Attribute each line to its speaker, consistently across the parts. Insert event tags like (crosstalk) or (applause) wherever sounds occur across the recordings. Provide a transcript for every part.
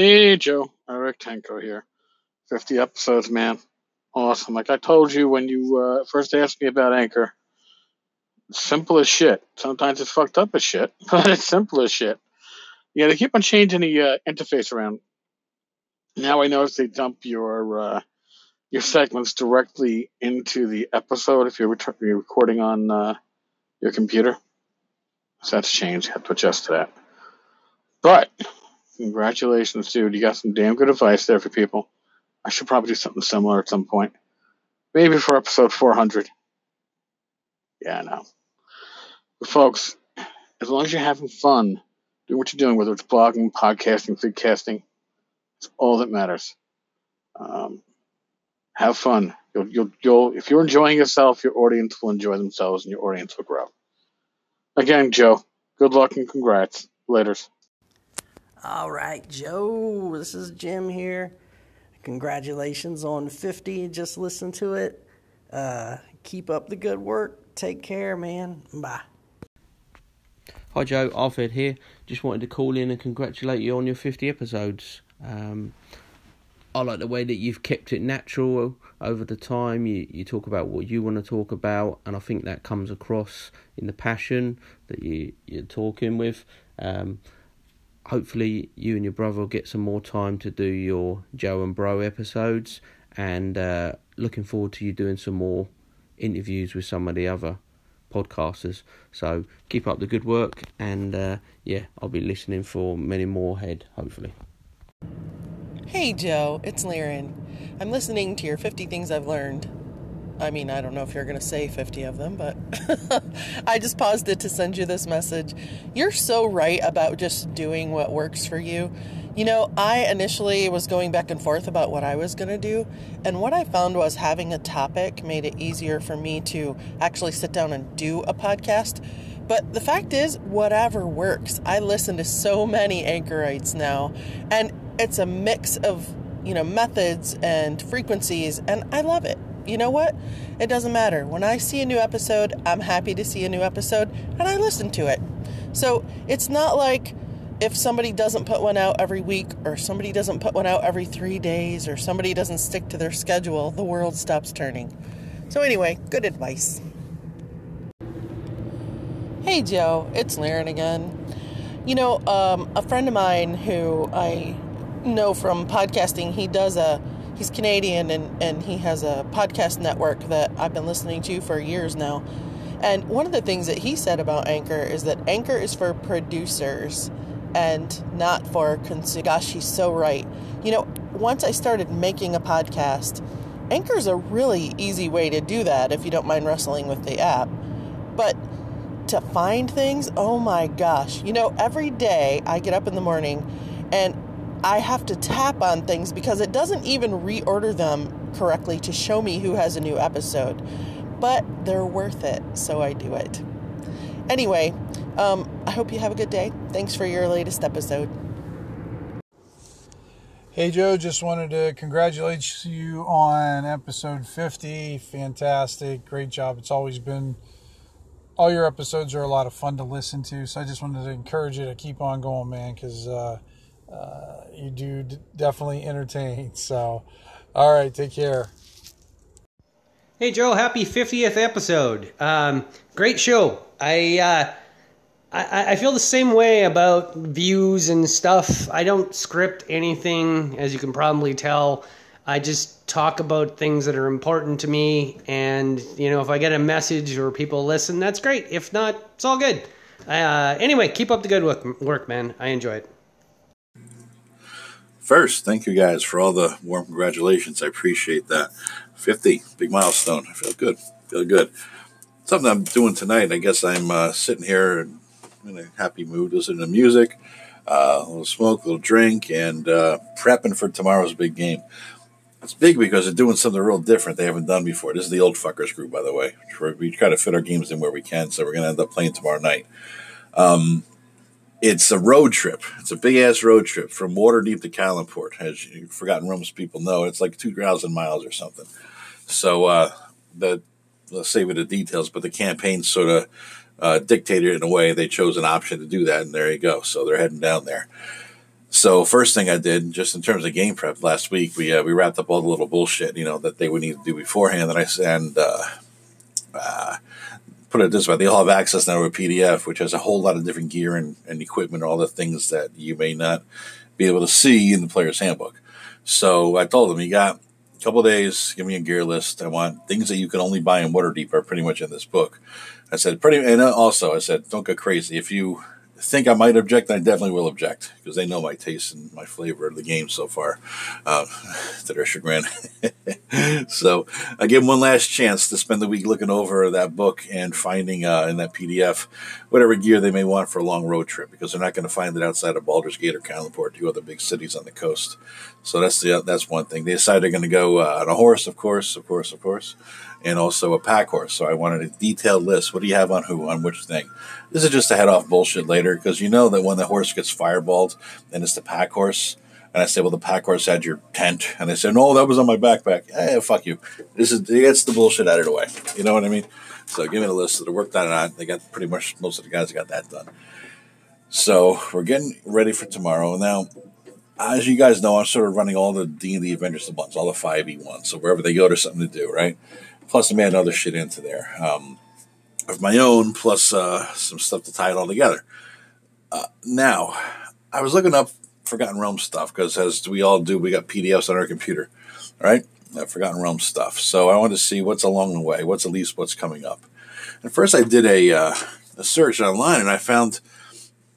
Speaker 1: Hey, Joe. Eric Tenko here. 50 episodes, man. Awesome. Like I told you when you uh, first asked me about Anchor, simple as shit. Sometimes it's fucked up as shit, (laughs) but it's simple as shit. Yeah, they keep on changing the uh, interface around. Now I notice they dump your uh, your segments directly into the episode if you're, ret- you're recording on uh, your computer. So that's changed. You have to adjust to that. But congratulations, dude. You got some damn good advice there for people. I should probably do something similar at some point. Maybe for episode 400. Yeah, I know. But folks, as long as you're having fun doing what you're doing, whether it's blogging, podcasting, vidcasting, it's all that matters. Um, have fun. You'll, you'll, you'll, if you're enjoying yourself, your audience will enjoy themselves and your audience will grow. Again, Joe, good luck and congrats. Laters.
Speaker 2: All right, Joe, this is Jim here. Congratulations on 50. Just listen to it. Uh, keep up the good work. Take care, man. Bye.
Speaker 3: Hi Joe, Arfed here. Just wanted to call in and congratulate you on your 50 episodes. Um, I like the way that you've kept it natural over the time. You you talk about what you want to talk about, and I think that comes across in the passion that you you're talking with. Um, hopefully, you and your brother will get some more time to do your Joe and Bro episodes, and uh, looking forward to you doing some more interviews with some of the other podcasters. So keep up the good work, and uh, yeah, I'll be listening for many more ahead, hopefully.
Speaker 4: Hey Joe, it's Laren. I'm listening to your 50 Things I've Learned. I mean, I don't know if you're going to say 50 of them, but (laughs) I just paused it to send you this message. You're so right about just doing what works for you. You know, I initially was going back and forth about what I was going to do, and what I found was having a topic made it easier for me to actually sit down and do a podcast. But the fact is, whatever works. I listen to so many anchorites now, and it's a mix of, you know, methods and frequencies, and I love it. You know what? It doesn't matter. When I see a new episode, I'm happy to see a new episode, and I listen to it. So it's not like if somebody doesn't put one out every week, or somebody doesn't put one out every three days, or somebody doesn't stick to their schedule, the world stops turning. So, anyway, good advice. Hey Joe, it's Laren again. You know, um, a friend of mine who I know from podcasting, he does a, he's Canadian and, and he has a podcast network that I've been listening to for years now. And one of the things that he said about Anchor is that Anchor is for producers and not for consumers. Gosh, he's so right. You know, once I started making a podcast, Anchor is a really easy way to do that if you don't mind wrestling with the app. But to find things, oh my gosh. You know, every day I get up in the morning and I have to tap on things because it doesn't even reorder them correctly to show me who has a new episode. But they're worth it, so I do it. Anyway, um, I hope you have a good day. Thanks for your latest episode.
Speaker 5: Hey Joe, just wanted to congratulate you on episode 50. Fantastic. Great job. It's always been, all your episodes are a lot of fun to listen to. So I just wanted to encourage you to keep on going, man, because uh, uh, you do d- definitely entertain. (laughs) So, all right, take care.
Speaker 6: Hey Joe, happy 50th episode. Um, great show. I, uh, I I feel the same way about views and stuff. I don't script anything, as you can probably tell. I just talk about things that are important to me, and you know, if I get a message or people listen, that's great. If not, it's all good. Uh, anyway, keep up the good work, work, man. I enjoy it.
Speaker 7: First, thank you guys for all the warm congratulations. I appreciate that. 50, big milestone. I feel good. Feel good. Something I'm doing tonight. I guess I'm uh, sitting here in a happy mood, listening to music, uh, a little smoke, a little drink, and uh, prepping for tomorrow's big game. It's big because they're doing something real different they haven't done before. This is the old fuckers group, by the way. We try to fit our games in where we can, so we're going to end up playing tomorrow night. Um, it's a road trip. It's a big ass road trip from Waterdeep to Calimport. As you Forgotten Realms people know, it's like 2,000 miles or something. So, uh, the, let's save it the details, but the campaign sort of uh, dictated in a way. They chose an option to do that, and there you go. So they're heading down there. So first thing I did, just in terms of game prep last week, we uh, we wrapped up all the little bullshit, you know, that they would need to do beforehand. And I and uh, uh, put it this way: they all have access now to a PDF, which has a whole lot of different gear and, and equipment, all the things that you may not be able to see in the player's handbook. So I told them, you got a couple days, give me a gear list. I want things that you can only buy in Waterdeep are pretty much in this book. I said, pretty, and also I said, don't go crazy. If you think I might object, I definitely will object because they know my taste and my flavor of the game so far, uh, (laughs) to their chagrin. (laughs) so I give them one last chance to spend the week looking over that book and finding uh, in that PDF whatever gear they may want for a long road trip because they're not going to find it outside of Baldur's Gate or Calimport, two other big cities on the coast. So that's the that's one thing. They decide they're going to go uh, on a horse, of course, of course, of course, and also a pack horse. So I wanted a detailed list. What do you have on who on which thing? This is just a head off bullshit later because you know that when the horse gets fireballed and it's the pack horse. And I said, well, the pack horse had your tent. And they said, no, that was on my backpack. Hey, fuck you. This is, it gets the bullshit out of the way. You know what I mean? So give me the list. So they worked on it. They got pretty much most of the guys got that done. So we're getting ready for tomorrow. Now, as you guys know, I'm sort of running all the D&D Adventures of ones, all the 5e ones. So wherever they go, there's something to do, right? Plus, I'm adding other shit into there. Um, of my own, plus uh, some stuff to tie it all together. Uh, now, I was looking up Forgotten Realms stuff because, as we all do, we got PDFs on our computer, right? Uh, Forgotten Realms stuff. So I wanted to see what's along the way, what's at least what's coming up. And first, I did a, uh, a search online, and I found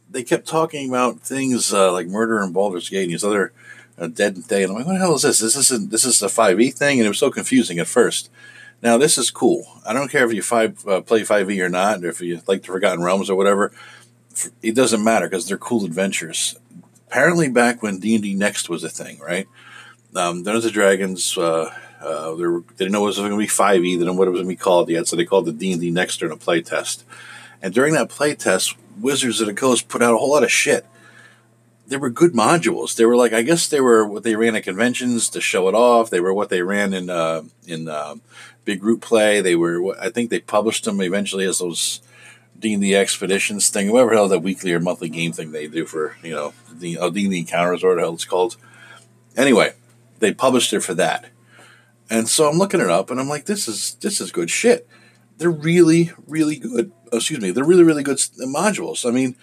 Speaker 7: they kept talking about things uh, like murder and Baldur's Gate and these other uh, Dead Thay, and I'm like, what the hell is this? This isn't this is a 5e thing, and it was so confusing at first. Now this is cool. I don't care if you five, uh, play 5e or not, or if you like the Forgotten Realms or whatever. It doesn't matter because they're cool adventures. Apparently, back when D and D Next was a thing, right? Um, Dungeons and Dragons. Uh, uh, they, were, they didn't know it was going to be 5e. They didn't know what it was going to be called yet, so they called the D and D Next during a play test. And during that play test, Wizards of the Coast put out a whole lot of shit. They were good modules. They were like, I guess they were what they ran at conventions to show it off. They were what they ran in uh, in uh, big group play. They were, I think, they published them eventually as those D and D expeditions thing. Whoever held that weekly or monthly game thing they do for you know the uh, oh, D and D encounters or whatever it's called. Anyway, they published it for that, and so I'm looking it up and I'm like, this is this is good shit. They're really really good. Excuse me, they're really really good modules. I mean,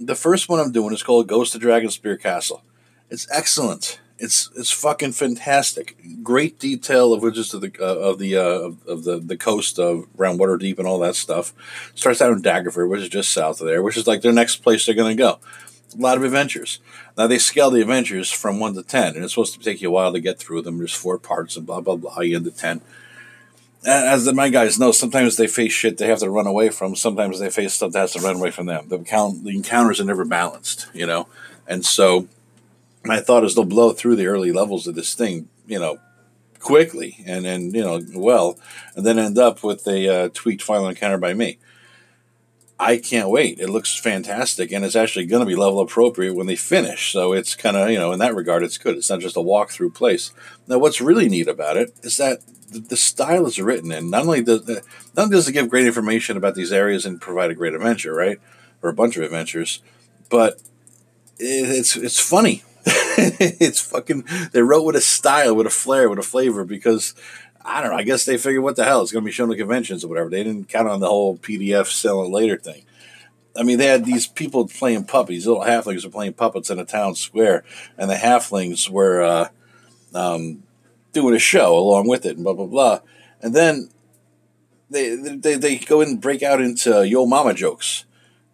Speaker 7: the first one I'm doing is called Ghost of Dragonspear Castle. It's excellent. It's it's fucking fantastic. Great detail of just of the uh, of the uh, of the the coast of around Waterdeep and all that stuff. Starts out in Daggerford, which is just south of there, which is like their next place they're going to go. A lot of adventures. Now they scale the adventures from one to ten, and it's supposed to take you a while to get through them. There's four parts and blah blah blah. You get to ten. As my guys know, sometimes they face shit they have to run away from. Sometimes they face stuff that has to run away from them. The, count, the encounters are never balanced, you know, and so my thought is they'll blow through the early levels of this thing, you know, quickly and and you know well, and then end up with a uh, tweaked final encounter by me. I can't wait. It looks fantastic, and it's actually going to be level appropriate when they finish. So it's kind of you know in that regard, it's good. It's not just a walkthrough place. Now, what's really neat about it is that the, style is written in. Not only does not only does it give great information about these areas and provide a great adventure, right, or a bunch of adventures, but it, it's it's funny (laughs) it's fucking. They wrote with a style, with a flair, with a flavor because I don't know. I guess they figured what the hell it's going to be shown at conventions or whatever. They didn't count on the whole PDF selling later thing. I mean, they had these people playing puppies. Little halflings were playing puppets in a town square, and the halflings were uh, um, doing a show along with it, and blah blah blah. And then they they they go and break out into yo mama jokes,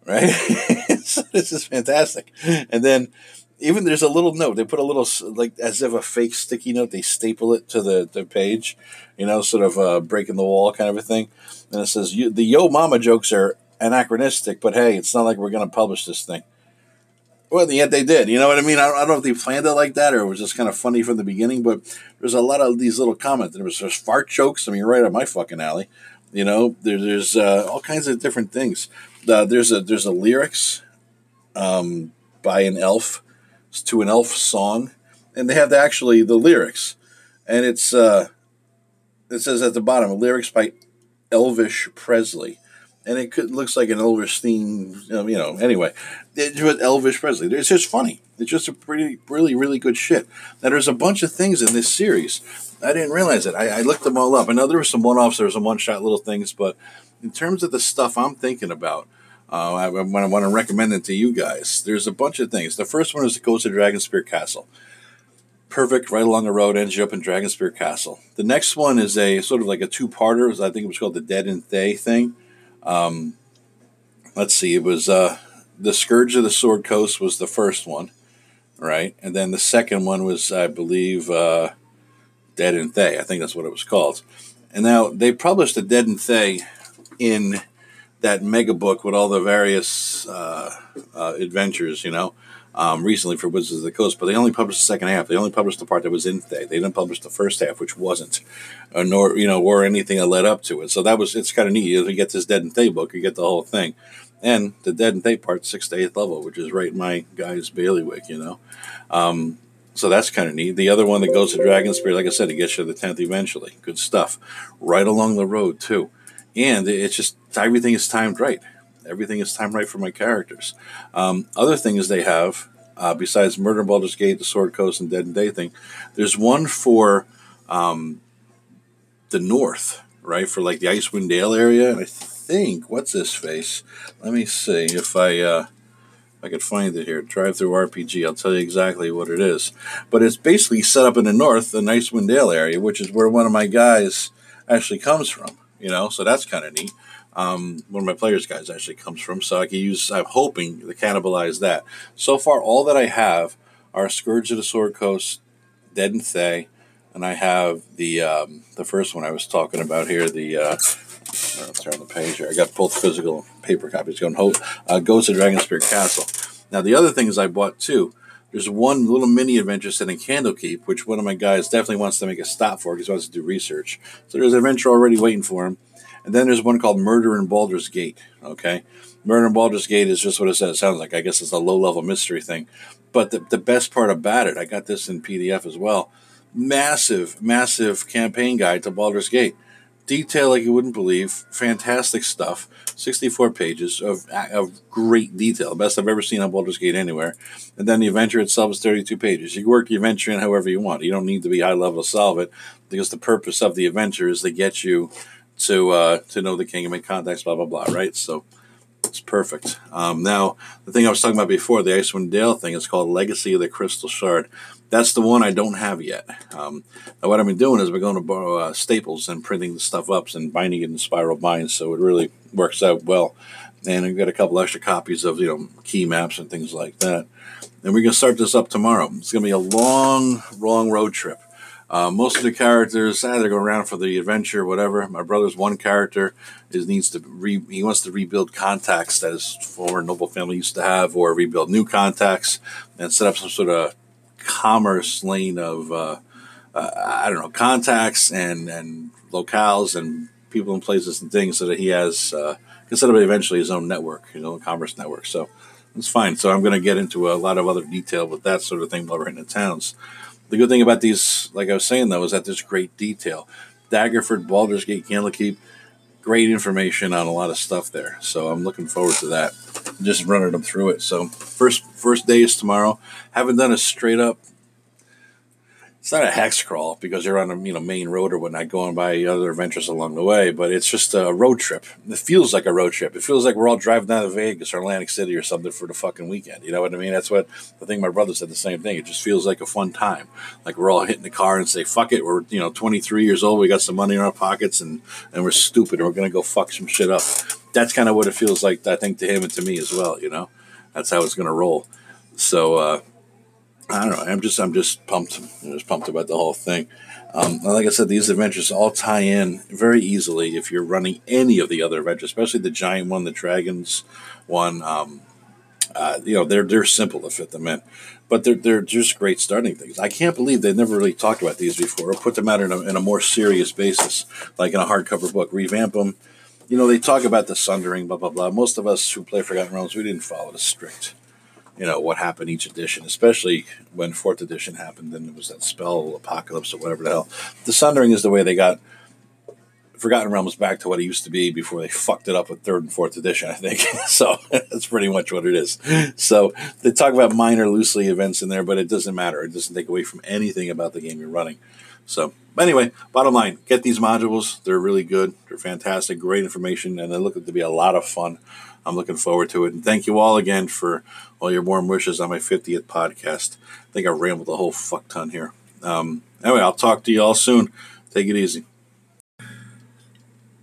Speaker 7: right? (laughs) so this is fantastic. And then even there's a little note. They put a little like as if a fake sticky note. They staple it to the, the page, you know, sort of uh, breaking the wall kind of a thing. And it says the Yo Mama jokes are anachronistic, but hey, it's not like we're going to publish this thing. Well, yet they did. You know what I mean? I don't, I don't know if they planned it like that or it was just kind of funny from the beginning. But there's a lot of these little comments. There was there's fart jokes. I mean, right up my fucking alley. You know, there, there's uh, all kinds of different things. Uh, there's a there's a lyrics um, by an elf to an elf song, and they have actually the lyrics, and it's uh, it says at the bottom lyrics by Elvish Presley, and it could, looks like an Elvish theme, you know. Anyway, it's with Elvish Presley. It's just funny. It's just a pretty, really, really good shit. Now, there's a bunch of things in this series. I didn't realize it. I, I looked them all up. I know there were some one offs, there were some one shot little things, but in terms of the stuff I'm thinking about, uh, I, I want to recommend it to you guys. There's a bunch of things. The first one is the Ghost of Dragonspear Castle. Perfect, right along the road, ends you up in Dragonspear Castle. The next one is a sort of like a two parter. I think it was called the Dead and Thay thing. Um, let's see, it was uh, the Scourge of the Sword Coast was the first one, right? And then the second one was, I believe, uh, Dead and Thay. I think that's what it was called. And now they published the Dead and Thay in that mega book with all the various uh, uh, adventures, you know, um, recently for Wizards of the Coast, but they only published the second half. They only published the part that was in Thay. They didn't publish the first half, which wasn't, uh, nor you know, or anything that led up to it. So that was it's kind of neat. You get this Dead and Thay book, you get the whole thing, and the Dead and Thay part, sixth to eighth level, which is right in my guy's bailiwick, you know. Um, so that's kind of neat. The other one that goes to Dragonspear, like I said, it gets you to the tenth eventually. Good stuff. Right along the road too, and it's just everything is timed right. Everything is timed right for my characters. Um, other things they have, uh, besides Murder in Baldur's Gate, the Sword Coast, and Dead and Thay thing, there's one for um, the north, right? For like the Icewind Dale area. And I think, what's this face? Let me see if I. Uh, I could find it here. DriveThruRPG. I'll tell you exactly what it is. But it's basically set up in the north, the Icewind Dale area, which is where one of my guys actually comes from. You know, so that's kind of neat um, one of my players guys actually comes from. So I can use. I'm hoping to cannibalize that. So far, all that I have are Scourge of the Sword Coast, Dead and Thay, and I have the um, the first one I was talking about here. The uh, I'll turn the page here. I got both physical paper copies going. Uh, Ghost of Dragonspear Castle. Now the other things I bought too. There's one little mini adventure set in Candlekeep, which one of my guys definitely wants to make a stop for because he wants to do research. So there's an adventure already waiting for him. And then there's one called Murder in Baldur's Gate. Okay. Murder in Baldur's Gate is just what it says. It sounds like. I guess it's a low level mystery thing. But the, the best part about it, I got this in PDF as well. Massive, massive campaign guide to Baldur's Gate. Detail like you wouldn't believe. Fantastic stuff. 64 pages of, of great detail. Best I've ever seen on Baldur's Gate anywhere. And then the adventure itself is 32 pages. You can work the adventure in however you want. You don't need to be high level to solve it because the purpose of the adventure is to get you to uh, to know the king and contacts, blah blah blah. Right, so it's perfect. Um, now the thing I was talking about before, the Icewind Dale thing, is called Legacy of the Crystal Shard. That's the one I don't have yet. Um, now what I've been doing is been going to borrow uh, Staples and printing the stuff up and binding it in spiral binds, so it really works out well. And I've got a couple extra copies of you know key maps and things like that. And we're gonna start this up tomorrow. It's gonna be a long, long road trip. Uh, most of the characters either go around for the adventure, whatever. My brother's one character is needs to re, he wants to rebuild contacts that his former noble family used to have, or rebuild new contacts and set up some sort of commerce lane of uh, uh, I don't know contacts and and locales and people and places and things so that he has uh, can set up eventually his own network, his own commerce network. So it's fine. So I'm going to get into a lot of other detail with that sort of thing while we're in the towns. The good thing about these, like I was saying though, is that there's great detail. Daggerford, Baldur's Gate, Candlekeep, great information on a lot of stuff there. So I'm looking forward to that. Just running them through it. So first first day is tomorrow. Haven't done a straight up it's not a hex crawl because you're on a you know main road or whatnot, going by other adventures along the way. But it's just a road trip. It feels like a road trip. It feels like we're all driving down to Vegas or Atlantic City or something for the fucking weekend. You know what I mean? That's what I think. My brother said the same thing. It just feels like a fun time. Like we're all hitting the car and say, "Fuck it." We're you know 23 years old. We got some money in our pockets and and we're stupid and we're gonna go fuck some shit up. That's kind of what it feels like. I think to him and to me as well. You know, that's how it's gonna roll. So. uh I don't know. I'm just I'm just pumped. I'm just pumped about the whole thing. Um, like I said, these adventures all tie in very easily if you're running any of the other adventures, especially the giant one, the dragons one. Um, uh, you know, they're they're simple to fit them in, but they're they're just great starting things. I can't believe they never really talked about these before or put them out in a, in a more serious basis, like in a hardcover book. Revamp them. You know, they talk about the sundering, blah blah blah. Most of us who play Forgotten Realms, we didn't follow the strict you know what happened each edition, especially when fourth edition happened. Then it was that spell apocalypse or whatever the hell. The Sundering is the way they got Forgotten Realms back to what it used to be before they fucked it up with third and fourth edition, I think. (laughs) so that's pretty much what it is. So they talk about minor loosely events in there, but it doesn't matter. It doesn't take away from anything about the game you're running. So anyway, bottom line, get these modules. They're really good. They're fantastic, great information, and they look to be a lot of fun. I'm looking forward to it. And thank you all again for all your warm wishes on my 50th podcast. I think I rambled a whole fuck ton here. Um, anyway, I'll talk to you all soon. Take it easy.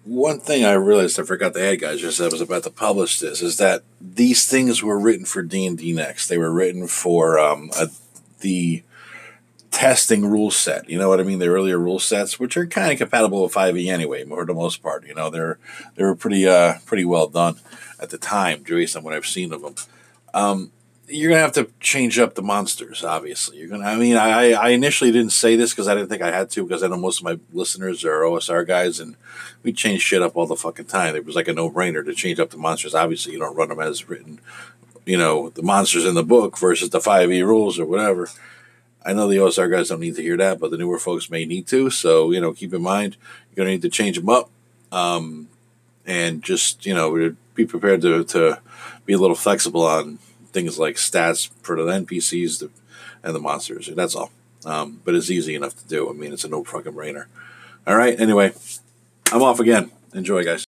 Speaker 7: One thing I realized I forgot to add, guys, just as I was about to publish this, is that these things were written for D and D Next. They were written for um, a, the testing rule set. You know what I mean? The earlier rule sets, which are kind of compatible with 5e anyway, for the most part. You know, they're they were pretty uh pretty well done at the time, based on what I've seen of them. Um, you're gonna have to change up the monsters. Obviously, you're gonna. I mean, I I initially didn't say this because I didn't think I had to because I know most of my listeners are OSR guys, and we change shit up all the fucking time. It was like a no brainer to change up the monsters. Obviously, you don't run them as written. You know, the monsters in the book versus the five E rules or whatever. I know the OSR guys don't need to hear that, but the newer folks may need to. So you know, keep in mind you're gonna need to change them up, um, and just you know be prepared to to be a little flexible on things like stats for the NPCs and the monsters. That's all. Um, but it's easy enough to do. I mean, it's a no fucking brainer. All right. Anyway, I'm off again. Enjoy, guys.